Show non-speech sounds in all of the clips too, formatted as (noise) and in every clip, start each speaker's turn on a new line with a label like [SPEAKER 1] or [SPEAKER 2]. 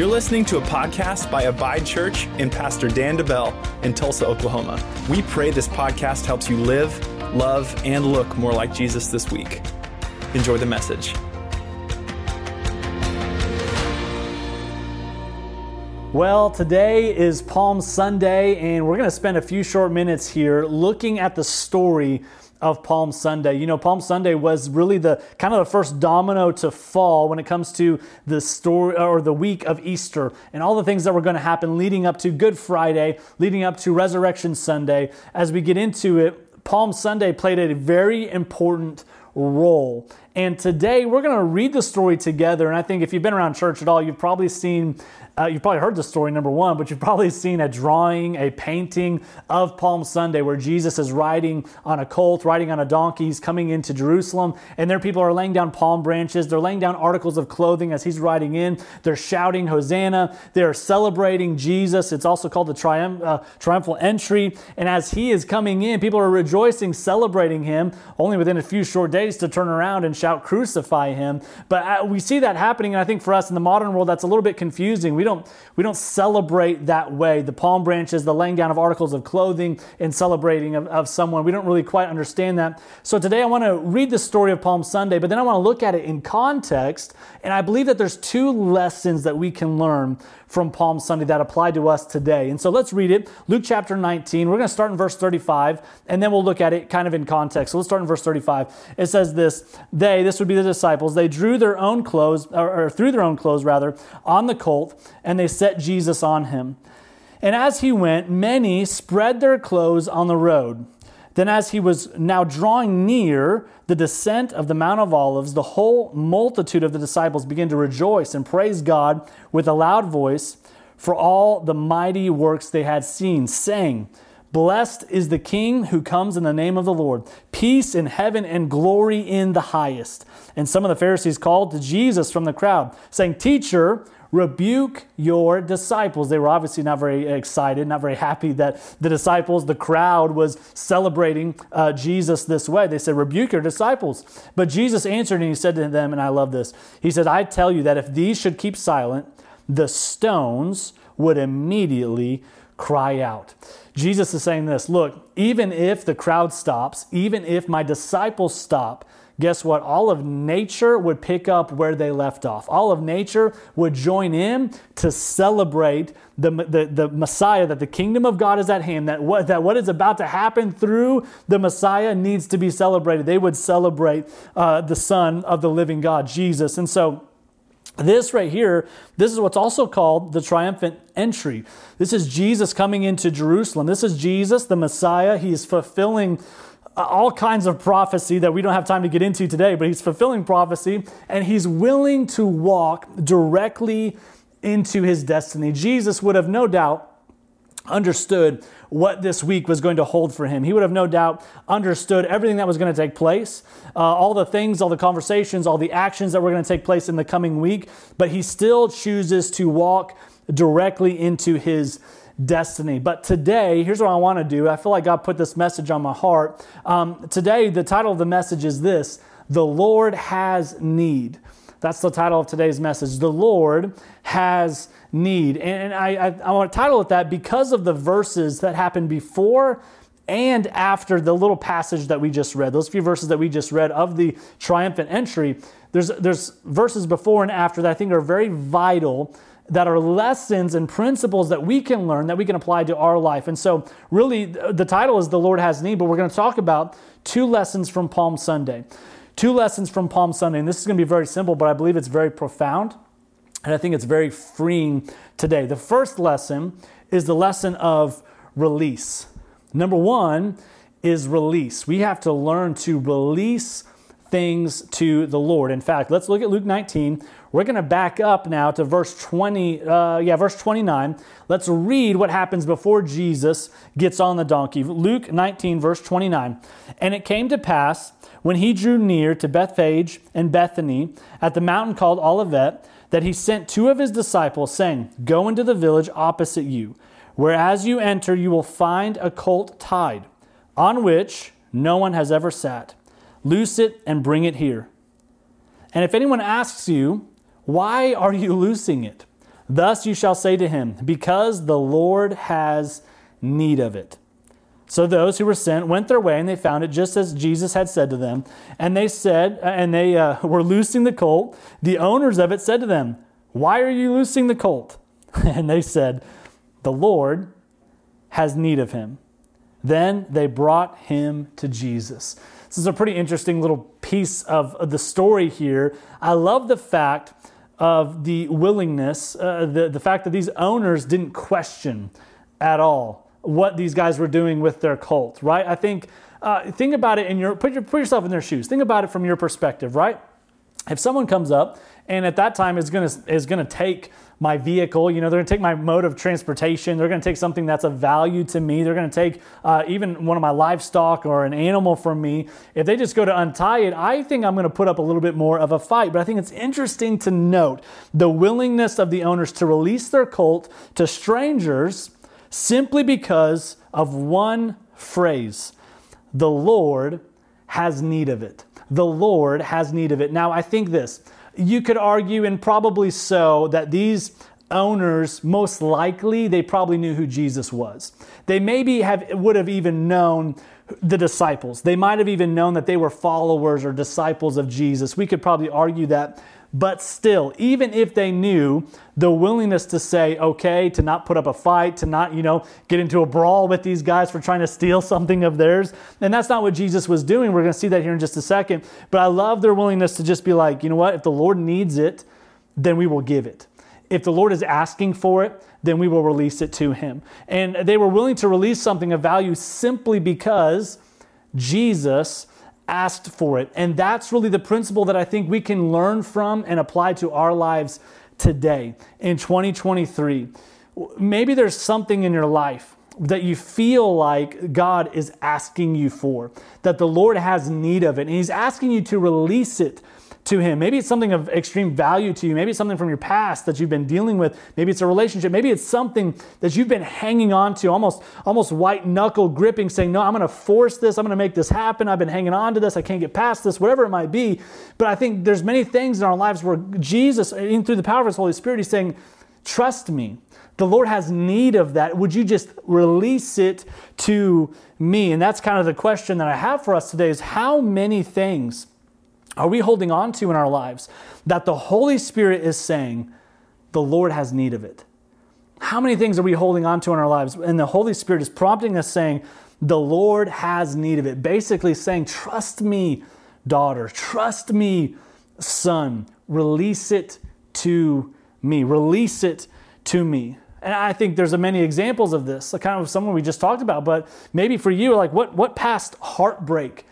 [SPEAKER 1] You're listening to a podcast by Abide Church and Pastor Dan DeBell in Tulsa, Oklahoma. We pray this podcast helps you live, love, and look more like Jesus this week. Enjoy the message.
[SPEAKER 2] Well, today is Palm Sunday, and we're going to spend a few short minutes here looking at the story of Palm Sunday. You know, Palm Sunday was really the kind of the first domino to fall when it comes to the story or the week of Easter and all the things that were going to happen leading up to Good Friday, leading up to Resurrection Sunday. As we get into it, Palm Sunday played a very important role. And today we're going to read the story together. And I think if you've been around church at all, you've probably seen uh, you've probably heard the story, number one, but you've probably seen a drawing, a painting of Palm Sunday where Jesus is riding on a colt, riding on a donkey, he's coming into Jerusalem, and there people are laying down palm branches. They're laying down articles of clothing as he's riding in. They're shouting, Hosanna. They're celebrating Jesus. It's also called the uh, triumphal entry. And as he is coming in, people are rejoicing, celebrating him, only within a few short days to turn around and shout, Crucify him. But uh, we see that happening, and I think for us in the modern world, that's a little bit confusing. We don't don't we don't celebrate that way. The palm branches, the laying down of articles of clothing, and celebrating of, of someone. We don't really quite understand that. So today I want to read the story of Palm Sunday, but then I want to look at it in context. And I believe that there's two lessons that we can learn from Palm Sunday that apply to us today. And so let's read it. Luke chapter 19. We're going to start in verse 35, and then we'll look at it kind of in context. So let's start in verse 35. It says this They, this would be the disciples, they drew their own clothes, or, or threw their own clothes rather, on the colt, and they set Jesus on him. And as he went, many spread their clothes on the road. Then, as he was now drawing near the descent of the Mount of Olives, the whole multitude of the disciples began to rejoice and praise God with a loud voice for all the mighty works they had seen, saying, Blessed is the King who comes in the name of the Lord. Peace in heaven and glory in the highest. And some of the Pharisees called to Jesus from the crowd, saying, Teacher, rebuke your disciples. They were obviously not very excited, not very happy that the disciples, the crowd, was celebrating uh, Jesus this way. They said, Rebuke your disciples. But Jesus answered and he said to them, and I love this He said, I tell you that if these should keep silent, the stones would immediately cry out. Jesus is saying this look, even if the crowd stops, even if my disciples stop, guess what? All of nature would pick up where they left off. All of nature would join in to celebrate the, the, the Messiah, that the kingdom of God is at hand, that what, that what is about to happen through the Messiah needs to be celebrated. They would celebrate uh, the Son of the living God, Jesus. And so, this right here, this is what's also called the triumphant entry. This is Jesus coming into Jerusalem. This is Jesus, the Messiah. He is fulfilling uh, all kinds of prophecy that we don't have time to get into today, but he's fulfilling prophecy and he's willing to walk directly into his destiny. Jesus would have no doubt understood what this week was going to hold for him. He would have no doubt understood everything that was going to take place, uh, all the things, all the conversations, all the actions that were going to take place in the coming week, but he still chooses to walk directly into his destiny. But today, here's what I want to do. I feel like God put this message on my heart. Um, today, the title of the message is this The Lord Has Need. That's the title of today's message. The Lord has need. And I, I, I want to title it that because of the verses that happened before and after the little passage that we just read, those few verses that we just read of the triumphant entry, there's, there's verses before and after that I think are very vital that are lessons and principles that we can learn that we can apply to our life. And so, really, the title is The Lord Has Need, but we're going to talk about two lessons from Palm Sunday. Two lessons from Palm Sunday. And this is going to be very simple, but I believe it's very profound. And I think it's very freeing today. The first lesson is the lesson of release. Number one is release. We have to learn to release things to the Lord. In fact, let's look at Luke 19. We're going to back up now to verse 20, uh, yeah, verse 29. Let's read what happens before Jesus gets on the donkey. Luke 19, verse 29. And it came to pass when he drew near to Bethphage and Bethany at the mountain called Olivet that he sent two of his disciples, saying, Go into the village opposite you, where as you enter you will find a colt tied, on which no one has ever sat. Loose it and bring it here. And if anyone asks you, why are you (laughs) loosing it? Thus you shall say to him, Because the Lord has need of it. So those who were sent went their way, and they found it just as Jesus had said to them. And they said, uh, and they uh, (laughs) were loosing the colt. The owners of it said to them, Why are you loosing the colt? (laughs) and they said, The Lord has need of him. Then they brought him to Jesus. This is a pretty interesting little piece of the story here. I love the fact of the willingness, uh, the, the fact that these owners didn't question at all what these guys were doing with their cult, right? I think, uh, think about it in your, put, your, put yourself in their shoes. Think about it from your perspective, right? If someone comes up and at that time is going to is going to take my vehicle. You know, they're going to take my mode of transportation. They're going to take something that's of value to me. They're going to take uh, even one of my livestock or an animal from me. If they just go to untie it, I think I'm going to put up a little bit more of a fight. But I think it's interesting to note the willingness of the owners to release their colt to strangers simply because of one phrase the Lord has need of it. The Lord has need of it. Now, I think this you could argue, and probably so, that these owners most likely they probably knew who Jesus was. They maybe have would have even known the disciples. They might have even known that they were followers or disciples of Jesus. We could probably argue that but still, even if they knew the willingness to say, okay, to not put up a fight, to not, you know, get into a brawl with these guys for trying to steal (laughs) something of theirs. And that's not what Jesus was doing. We're going to see that here in just a second. But I love their willingness to just be like, you know what? If the Lord needs it, then we will give it. If the Lord is asking for it, then we will release it to him. And they were willing to release something of value simply because Jesus asked for it. And that's really the principle that I think we can learn from and apply to our lives today in 2023. Maybe there's something in your life that you feel like God is asking you for, that the Lord has need of it, and He's asking you to release it to Him. Maybe it's something of extreme value to you. Maybe it's something from your past that you've been dealing with. Maybe it's a relationship. Maybe it's something that you've been hanging on to, almost, almost white knuckle gripping, saying, No, I'm going to force this. I'm going to make this happen. I've been hanging on to this. I can't get past this, whatever it might be. But I think there's many things in our lives where Jesus, through the power of His Holy Spirit, He's saying, Trust me. The Lord has need of that. Would you just release it to me? And that's kind of the question that I have for us today is how many things are we holding on to in our lives that the Holy Spirit is saying the Lord has need of it? How many things are we holding on to in our lives? And the Holy Spirit is prompting us saying, the Lord has need of it. Basically saying, trust me, daughter, trust me, son, release it to me, release it to me. And I think there's a many examples of this, kind of someone we just talked about, but maybe for you, like what, what past heartbreak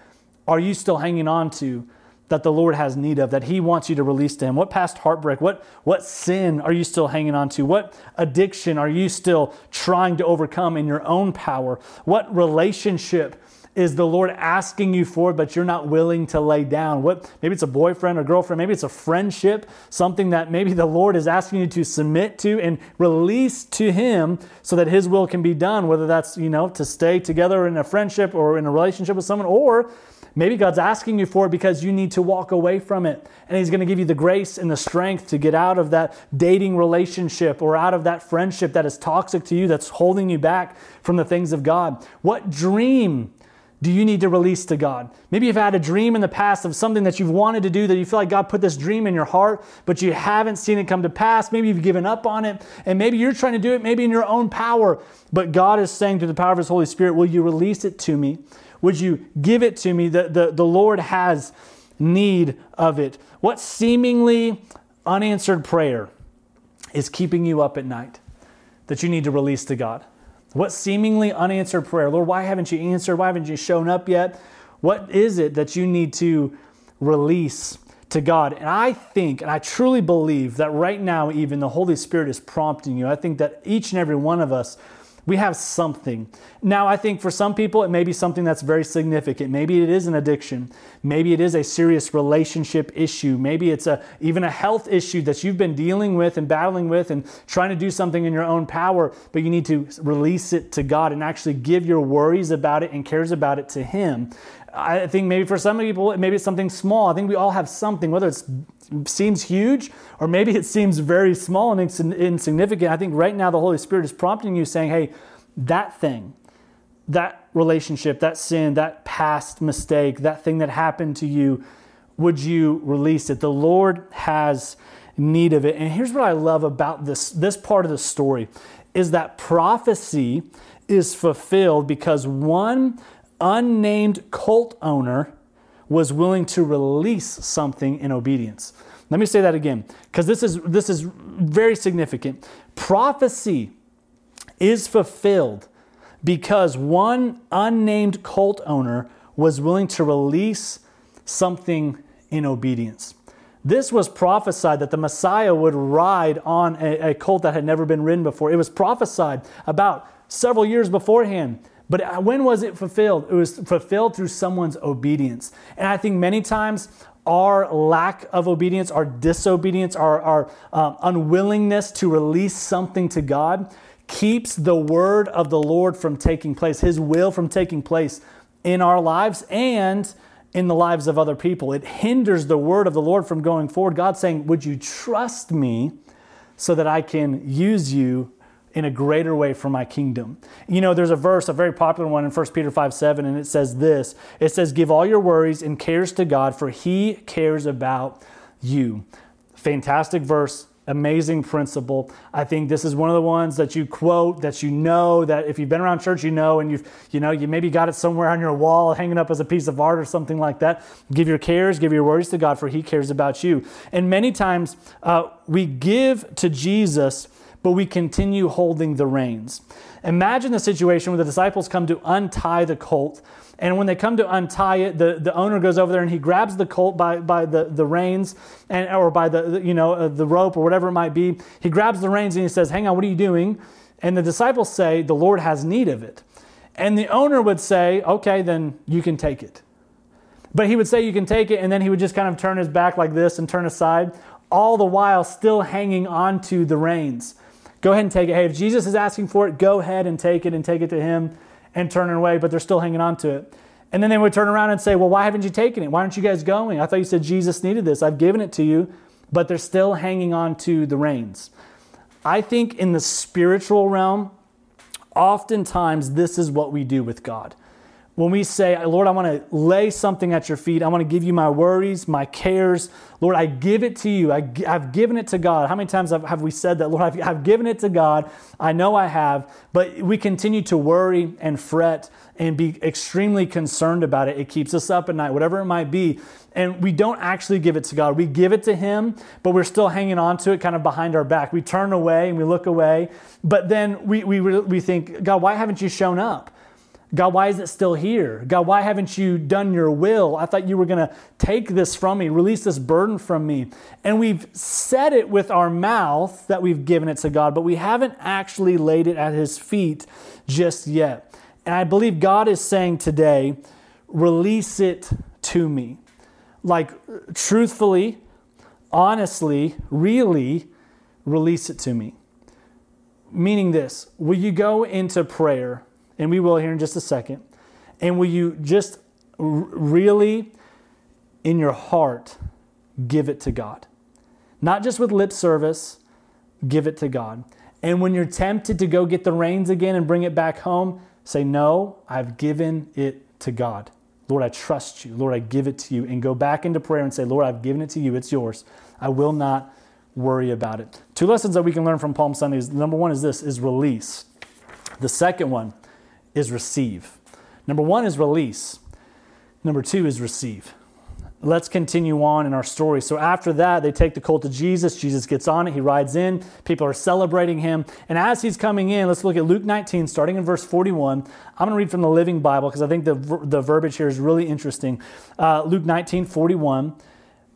[SPEAKER 2] are you still hanging on to that the Lord has need of, that He wants you to release to Him? What past heartbreak? What, what sin are you still hanging on to? What addiction are you still trying to overcome in your own power? What relationship is the Lord asking you for, but you're not willing to lay down? What maybe it's a boyfriend or girlfriend, maybe it's a friendship, something that maybe the Lord is asking you to submit to and release to Him so that His will can be done, whether that's, you know, to stay together in a friendship or in a relationship with someone, or Maybe God's asking you for it because you need to walk away from it. And He's going to give you the grace and the strength to get out of that dating relationship or out of that friendship that is toxic to you, that's holding you back from the things of God. What dream do you need to release to God? Maybe you've had a dream in the past of something that you've wanted to do that you feel like God put this dream in your heart, but you haven't seen it come to pass. Maybe you've given up on it, and maybe you're trying to do it maybe in your own power, but God is saying through the power of His Holy Spirit, Will you release it to me? Would you give it to me? The, the, the Lord has need of it. What seemingly unanswered prayer is keeping you up at night that you need to release to God? What seemingly unanswered prayer? Lord, why haven't you answered? Why haven't you shown up yet? What is it that you need to release to God? And I think, and I truly believe that right now, even the Holy Spirit is prompting you. I think that each and every one of us we have something. Now, I think for some people, it may be something that's very significant. Maybe it is an addiction. Maybe it is a serious relationship issue. Maybe it's a, even a health issue that you've been dealing with and battling with and trying to do something in your own power, but you need to release it to God and actually give your worries about it and cares about it to Him. I think maybe for some people, maybe it's something small. I think we all have something, whether it seems huge or maybe it seems very small and insignificant. I think right now the Holy Spirit is prompting you, saying, hey, that thing, that relationship, that sin, that past mistake, that thing that happened to you, would you release it? The Lord has need of it. And here's what I love about this, this part of the story is that prophecy is fulfilled because one unnamed cult owner was willing to release something in obedience. Let me say that again because this is this is very significant. Prophecy is fulfilled because one unnamed cult owner was willing to release something in obedience. This was prophesied that the Messiah would ride on a, a colt that had never been ridden before. It was prophesied about several years beforehand. But when was it fulfilled? It was fulfilled through someone's obedience. And I think many times our lack of obedience, our disobedience, our, our um, unwillingness to release something to God keeps the word of the Lord from taking place, His will from taking place in our lives and in the lives of other people. It hinders the word of the Lord from going forward. God saying, Would you trust me so that I can use you in a greater way for my kingdom? You know, there's a verse, a very popular one in 1 Peter 5 7, and it says this It says, Give all your worries and cares to God, for he cares about you. Fantastic verse amazing principle. I think this is one of the ones that you quote that you know that if you've been around church, you know, and you've, you know, you maybe got it somewhere on your wall hanging up as a piece of art or something like that. Give your cares, give your worries to God, for He cares about you. And many times uh, we give to Jesus, but we continue holding the reins. Imagine the situation where the disciples come to untie the colt and when they come to untie it, the, the owner goes over there and he grabs the colt by, by the, the reins and, or by the, you know, uh, the rope or whatever it might be. He grabs the reins and he says, Hang on, what are you doing? And the disciples say, The Lord has need of it. And the owner would say, Okay, then you can take it. But he would say, You can take it. And then he would just kind of turn his back like this and turn aside, all the while still hanging onto the reins. Go ahead and take it. Hey, if Jesus is asking for it, go ahead and take it and take it to him and turning away, but they're still hanging on to it. And then they would turn around and say, Well, why haven't you taken it? Why aren't you guys going? I thought you said Jesus needed this. I've given it to you, but they're still hanging on to the reins. I think in the spiritual realm, oftentimes this is what we do with God when we say, Lord, I want to lay something at your feet, I want to give you my worries, my cares. Lord, I give it to you. I, have given it to God. How many times have, we said that? Lord, I've, I've given it to God. I know I have, but we continue to worry and fret and be extremely concerned about it. It keeps us up at night, whatever it might be. And we don't actually give it to God. We give it to Him, but we're still hanging on to it kind of behind our back. We turn away and we look away, but then we, we, we think, God, why haven't you shown up? God, why is it still here? God, why haven't you done your will? I thought you were going to take this from me, release this burden from me. And we've said it with our mouth that we've given it to God, but we haven't actually laid it at His feet just yet. And I believe God is saying today, release it to me. Like, truthfully, honestly, really, release it to me. Meaning this, will you go into prayer? And we will here in just a second. And will you just really, in your heart, give it to God? Not just with lip service, give it to God. And when you're tempted to go get the reins again and bring it back home, say, No, I've given it to God. Lord, I trust you. Lord, I give it to you. And go back into prayer and say, Lord, I've given it to you. It's yours. I will not worry about it. Two lessons that we can learn from Palm Sundays. Number one is this is release. The second one is receive. Number one is release. Number two is receive. Let's continue on in our story. So after that, they take the colt to Jesus. Jesus gets on it. He rides in. People are celebrating him. And as he's coming in, let's look at Luke 19, starting in verse 41. I'm going to read from the Living Bible because I think the, the verbiage here is really interesting. Uh, Luke 19, 41.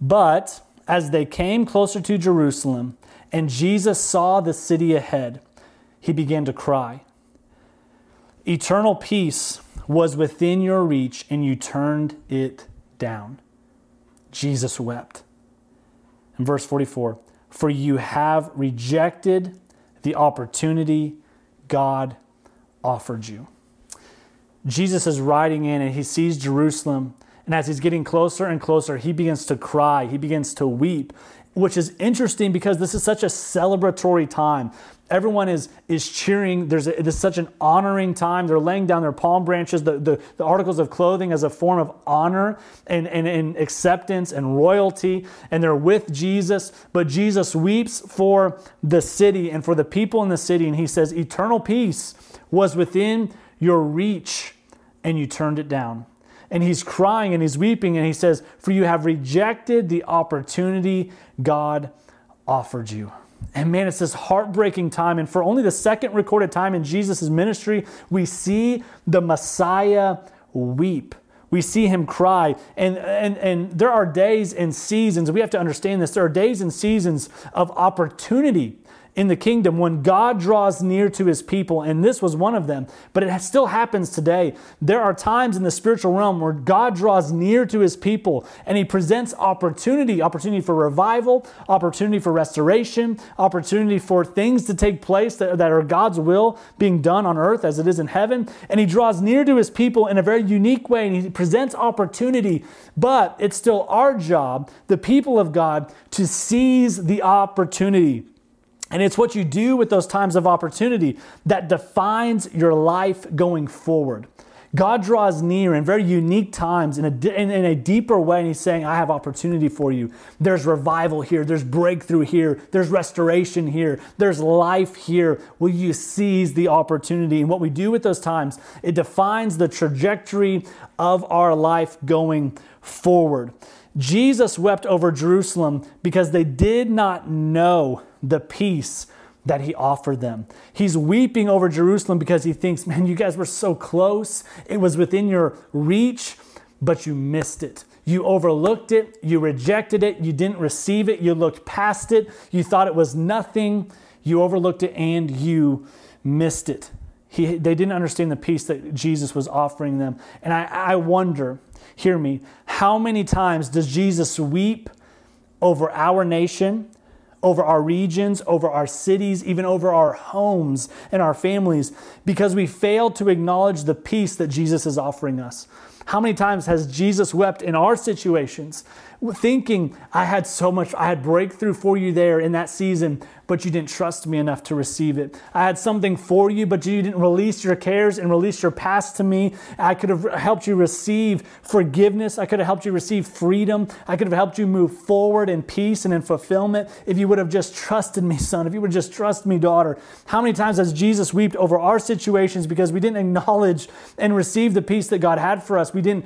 [SPEAKER 2] But as they came closer to Jerusalem and Jesus saw the city ahead, he began to cry Eternal peace was within your reach and you turned it down. Jesus wept. In verse 44, for you have rejected the opportunity God offered you. Jesus is riding in and he sees Jerusalem. And as he's getting closer and closer, he begins to cry, he begins to weep, which is interesting because this is such a celebratory time. Everyone is, is cheering. There's a, this is such an honoring time. They're laying down their palm branches, the, the, the articles of clothing as a form of honor and, and, and acceptance and royalty. And they're with Jesus. But Jesus weeps for the city and for the people in the city. And he says, Eternal peace was within your reach, and you turned it down and he's crying and he's weeping and he says, For you have rejected the opportunity God offered you. And man, it's this heartbreaking time. And for only the second recorded time in Jesus' ministry, we see the Messiah weep. We see him cry. And, and, and there are days and seasons, we have to understand this. There are days and seasons of opportunity in the kingdom when God draws near to his people, and this was one of them, but it still happens today. There are times in the spiritual realm where God draws near to his people and he presents opportunity opportunity for revival, opportunity for restoration, opportunity for things to take place that, that are God's will being done on earth as it is in heaven. And he draws near to his people in a very unique way and he presents opportunity, but it's still our job, the people of God, to seize the opportunity. And it's what you do with those times of opportunity that defines your life going forward. God draws near in very unique times in a, in, in, a deeper way, and He's saying, I have opportunity for you. There's revival here, there's breakthrough here, there's restoration here, there's life here. Will you seize the opportunity? And what we do with those times, it defines the trajectory of our life going forward. Jesus wept over Jerusalem because they did not know the peace that he offered them. He's weeping over Jerusalem because he thinks, man, you guys were so close. It was within your reach, but you missed it. You overlooked it. You rejected it. You didn't receive it. You looked past it. You thought it was nothing. You overlooked it and you missed it. He, they didn't understand the peace that Jesus was offering them. And I, I wonder, hear me, how many times does Jesus weep over our nation? Over our regions, over our cities, even over our homes and our families because we fail to acknowledge the peace that Jesus is offering us. How many times has Jesus wept in our situations, thinking, I had so much, I had breakthrough for you there in that season, but you didn't trust me enough to receive it. I had something for you, but you didn't release your cares and release your past to me. I could have helped you receive forgiveness. I could have helped you receive freedom. I could have helped you move forward in peace and in fulfillment if you would have just trusted me, son, if you would just trust me, daughter. How many times has Jesus wept over our situations because we didn't acknowledge and receive the peace that God had for us? We didn't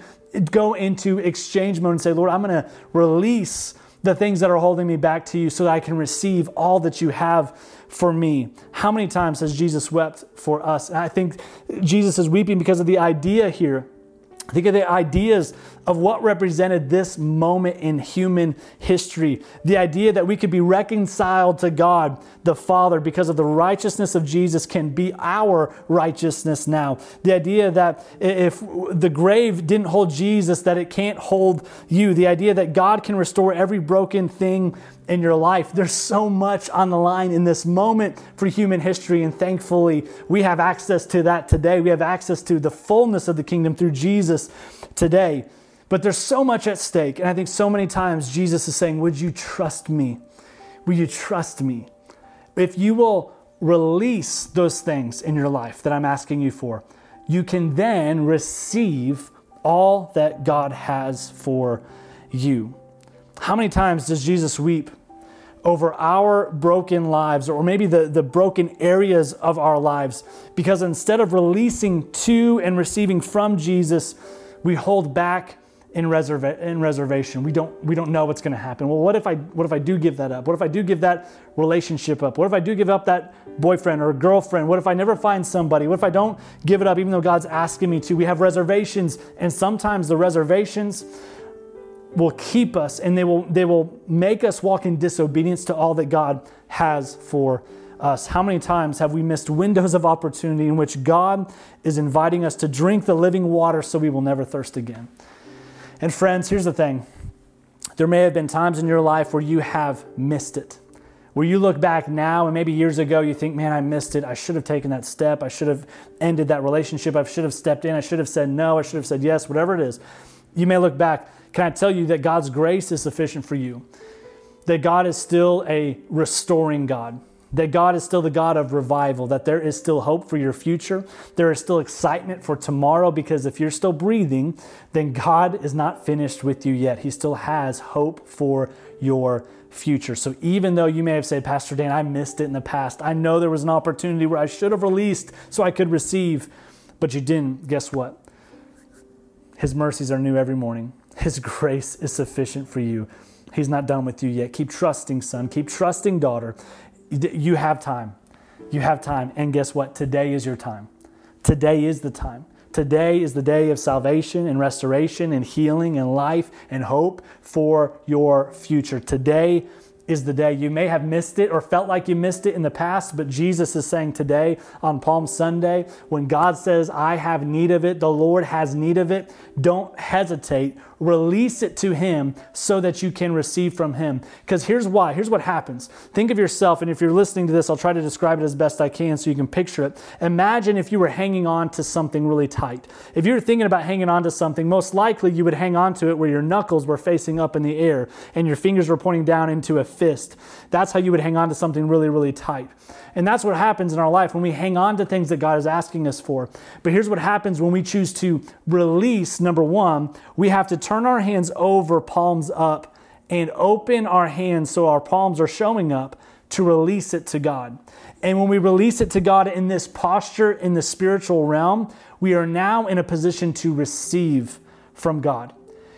[SPEAKER 2] go into exchange mode and say, Lord, I'm going to release the things that are holding me back to you so that I can receive all that you have for me. How many times has Jesus wept for us? And I think Jesus is weeping because of the idea here Think of the ideas of what represented this moment in human history. The idea that we could be reconciled to God the Father because of the righteousness of Jesus can be our righteousness now. The idea that if the grave didn't hold Jesus, that it can't hold you. The idea that God can restore every broken thing in your life. There's so much on the line in this moment for human history, and thankfully, we have access to that today. We have access to the fullness of the kingdom through Jesus today. But there's so much at stake, and I think so many times Jesus is saying, Would you trust me? Will you trust me? If you will release those things in your life that I'm asking you for, you can then receive all that God has for you. How many times does Jesus weep over our broken lives, or maybe the, the broken areas of our lives? Because instead of releasing to and receiving from Jesus, we hold back in, reserva- in reservation. We don't, we don't know what's going to happen. Well, what if, I, what if I do give that up? What if I do give that relationship up? What if I do give up that boyfriend or girlfriend? What if I never find somebody? What if I don't give it up even though God's asking me to? We have reservations, and sometimes the reservations will keep us and they will, they will make us walk in disobedience to all that God has for us. How many times have we missed windows of opportunity in which God is inviting us to drink the living water so we will never thirst again? And friends, here's the thing there may have been times in your life where you have missed it, where you look back now and maybe years ago you think, man, I missed it. I should have taken that step. I should have ended that relationship. I should have stepped in. I should have said no. I should have said yes, whatever it is. You may look back. Can I tell you that God's grace is sufficient for you? That God is still a restoring God that God is still the God of revival, that there is still hope for your future. There is still excitement for tomorrow because if you're still breathing, then God is not finished with you yet. He still has hope for your future. So even though you may have said, Pastor Dan, I missed it in the past, I know there was an opportunity where I should have released so I could receive, but you didn't, guess what? His mercies are new every morning. His grace is sufficient for you. He's not done with you yet. Keep trusting, son. Keep trusting, daughter. You have time. You have time. And guess what? Today is your time. Today is the time. Today is the day of salvation and restoration and healing and life and hope for your future. Today is the day. You may have missed it or felt like you missed it in the past, but Jesus is saying today on Palm Sunday, when God says, I have need of it, the Lord has need of it, don't hesitate. Release it to Him so that you can receive from Him. Because here's why. Here's what happens. Think of yourself, and if you're listening to this, I'll try to describe it as best I can so you can picture it. Imagine if you were hanging on to something really tight. If you were thinking about hanging on to something, most likely you would hang on to it where your knuckles were facing up in the air and your fingers were pointing down into a fist. That's how you would hang on to something really, really tight. And that's what happens in our life when we hang on to things that God is asking us for. But here's what happens when we choose to release number one, we have to turn our hands over, palms up, and open our hands so our palms are showing up to release it to God. And when we release it to God in this posture in the spiritual realm, we are now in a position to receive from God.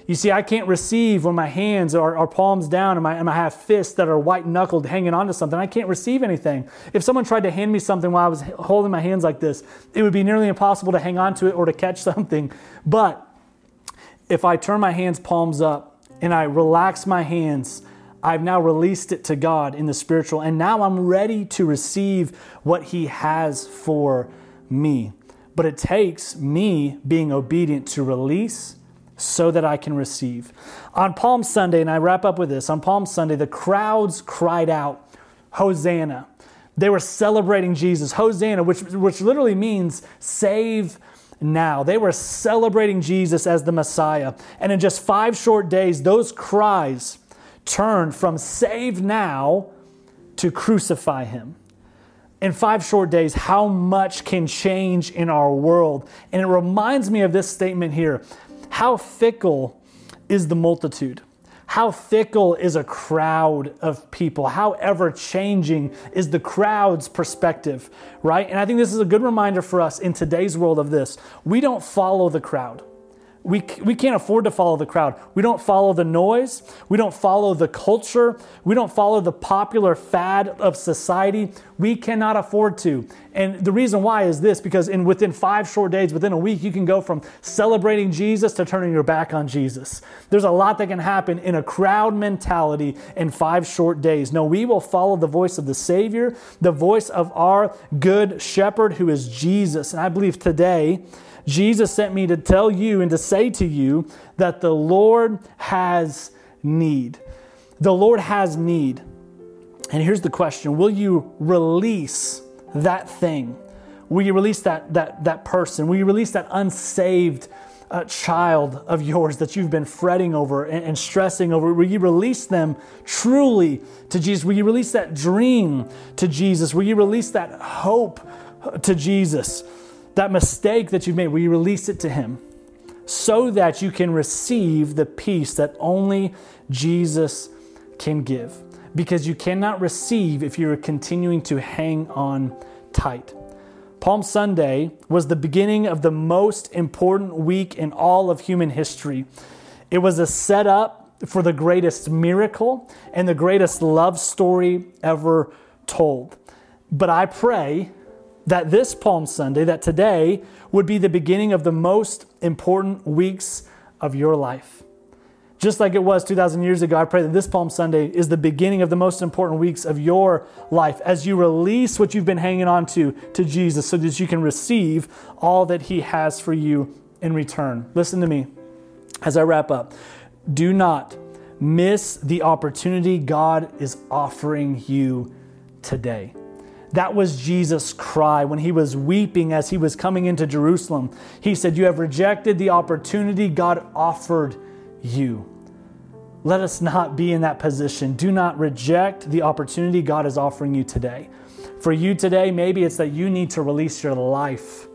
[SPEAKER 2] You see, I can't receive when my hands are, are palms down and, my, and I have fists that are white knuckled hanging onto something. I can't receive anything. If someone tried to hand me something while I was holding my hands like this, it would be nearly impossible to hang on to it or to catch (laughs) something. But if I turn my hands palms up and I relax my hands, I've now released it to God in the spiritual, and now I'm ready to receive what He has for me. But it takes me being obedient to release so that I can receive. On Palm Sunday, and I wrap up with this on Palm Sunday, the crowds cried out, Hosanna. They were celebrating Jesus, Hosanna, which, which literally means save now. They were celebrating Jesus as the Messiah. And in just five short days, those cries turned from save now to crucify him. In five short days, how much can change in our world? And it reminds me of this statement here how fickle is the multitude? How fickle is a crowd of people? How ever changing is the crowd's perspective, right? And I think this is a good reminder for us in today's world of this. We don't follow the crowd we, we can't afford to follow the crowd. We don't follow the noise. We don't follow the culture. We don't follow the popular fad of society. We cannot afford to. And the reason why is this because in within five short days, within a week, you can go from celebrating Jesus to turning your back on Jesus. There's a lot that can happen in a crowd mentality in five short days. No, we will follow the voice of the Savior, the voice of our good shepherd who is Jesus. And I believe today, Jesus sent me to tell you and to say to you that the Lord has need. The Lord has need. And here's the question Will you release that thing? Will you release that, that, that person? Will you release that unsaved uh, child of yours that you've been fretting over and, and stressing over? Will you release them truly to Jesus? Will you release that dream to Jesus? Will you release that hope to Jesus? That mistake that you've made, you release it to Him so that you can receive the peace that only Jesus can give? Because you cannot receive if you're continuing to hang on tight. Palm Sunday was the beginning of the most important week in all of human history. It was a setup for the greatest miracle and the greatest love story ever told. But I pray that this Palm Sunday, that today would be the beginning of the most important weeks of your life. Just like it was 2,000 years ago, I pray that this Palm Sunday is the beginning of the most important weeks of your life as you release what you've been hanging on to to Jesus so that you can receive all that He has for you in return. Listen to me as I wrap up. Do not miss the opportunity God is offering you today. That was Jesus' cry when he was weeping as he was coming into Jerusalem. He said, You have rejected the opportunity God offered you. Let us not be in that position. Do not reject the opportunity God is offering you today. For you today, maybe it's that you need to release your life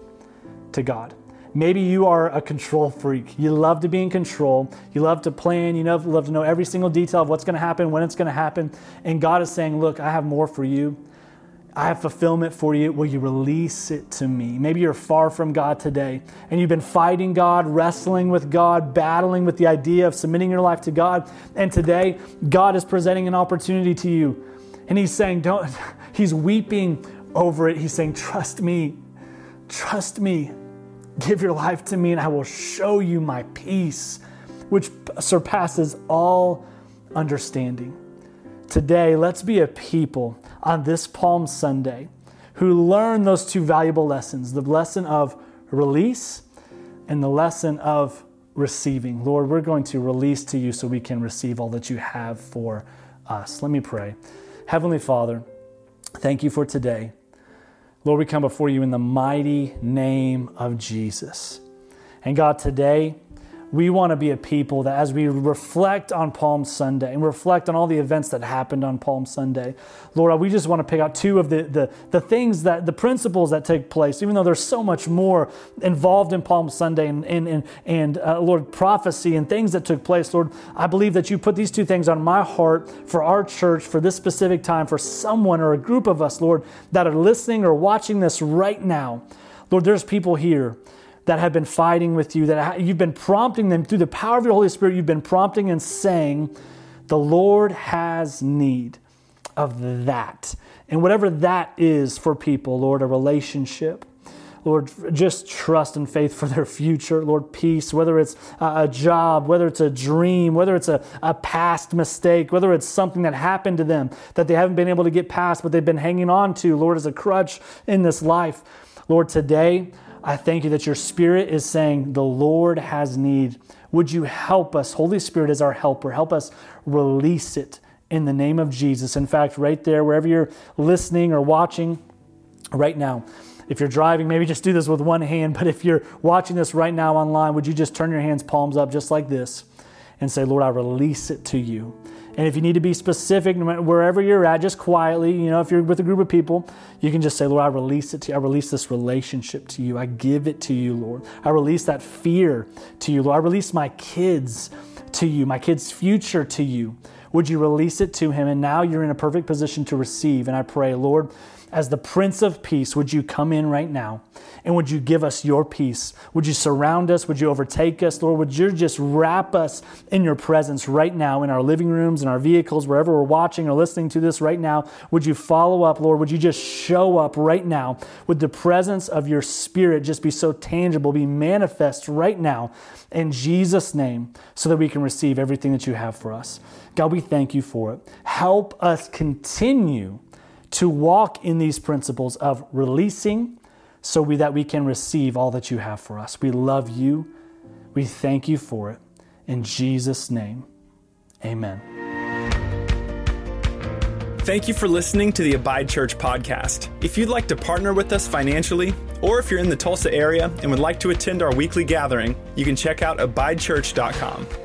[SPEAKER 2] to God. Maybe you are a control freak. You love to be in control. You love to plan. You love to know every single detail of what's going to happen, when it's going to happen. And God is saying, Look, I have more for you. I have fulfillment for you. Will you release it to me? Maybe you're far from God today and you've been fighting God, wrestling with God, battling with the idea of submitting your life to God. And today, God is presenting an opportunity to you. And He's saying, Don't, (laughs) He's weeping over it. He's saying, Trust me. Trust me. Give your life to me, and I will show you my peace, which surpasses all understanding. Today, let's be a people on this Palm Sunday who learn those two valuable lessons the lesson of release and the lesson of receiving. Lord, we're going to release to you so we can receive all that you have for us. Let me pray. Heavenly Father, thank you for today. Lord, we come before you in the mighty name of Jesus. And God, today, we want to be a people that as we reflect on Palm Sunday and reflect on all the events that happened on Palm Sunday, Lord, we just want to pick out two of the, the, the things that, the principles that take place, even though there's so much more involved in Palm Sunday and, and, and, and uh, Lord, prophecy and things that took place. Lord, I believe that you put these two things on my heart for our church, for this specific time, for someone or a group of us, Lord, that are listening or watching this right now. Lord, there's people here that have been fighting with you, that you've been prompting them through the power of your Holy Spirit, you've been prompting and saying, The Lord has need of that. And whatever that is for people, Lord, a relationship. Lord, just trust and faith for their future. Lord, peace, whether it's a job, whether it's a dream, whether it's a, a past mistake, whether it's something that happened to them that they haven't been able to get past, but they've been hanging on to, Lord, as a crutch in this life. Lord, today I thank you that your Spirit is saying, The Lord has need. Would you help us? Holy Spirit is our helper. Help us release it in the name of Jesus. In fact, right there, wherever you're listening or watching right now, if you're driving, maybe just do this with one hand. But if you're watching this right now online, would you just turn your hands palms up just like this and say, Lord, I release it to you. And if you need to be specific, wherever you're at, just quietly, you know, if you're with a group of people, you can just say, Lord, I release it to you. I release this relationship to you. I give it to you, Lord. I release that fear to you, Lord. I release my kids to you, my kids' future to you. Would you release it to him? And now you're in a perfect position to receive. And I pray, Lord, as the Prince of Peace, would you come in right now and would you give us your peace? Would you surround us? Would you overtake us? Lord, would you just wrap us in your presence right now in our living rooms, in our vehicles, wherever we're watching or listening to this right now? Would you follow up, Lord? Would you just show up right now? Would the presence of your Spirit just be so tangible, be manifest right now in Jesus' name so that we can receive everything that you have for us? God, we thank you for it. Help us continue to walk in these principles of releasing so we, that we can receive all that you have for us. We love you. We thank you for it. In Jesus' name, amen.
[SPEAKER 1] Thank you for listening to the Abide Church podcast. If you'd like to partner with us financially, or if you're in the Tulsa area and would like to attend our weekly gathering, you can check out abidechurch.com.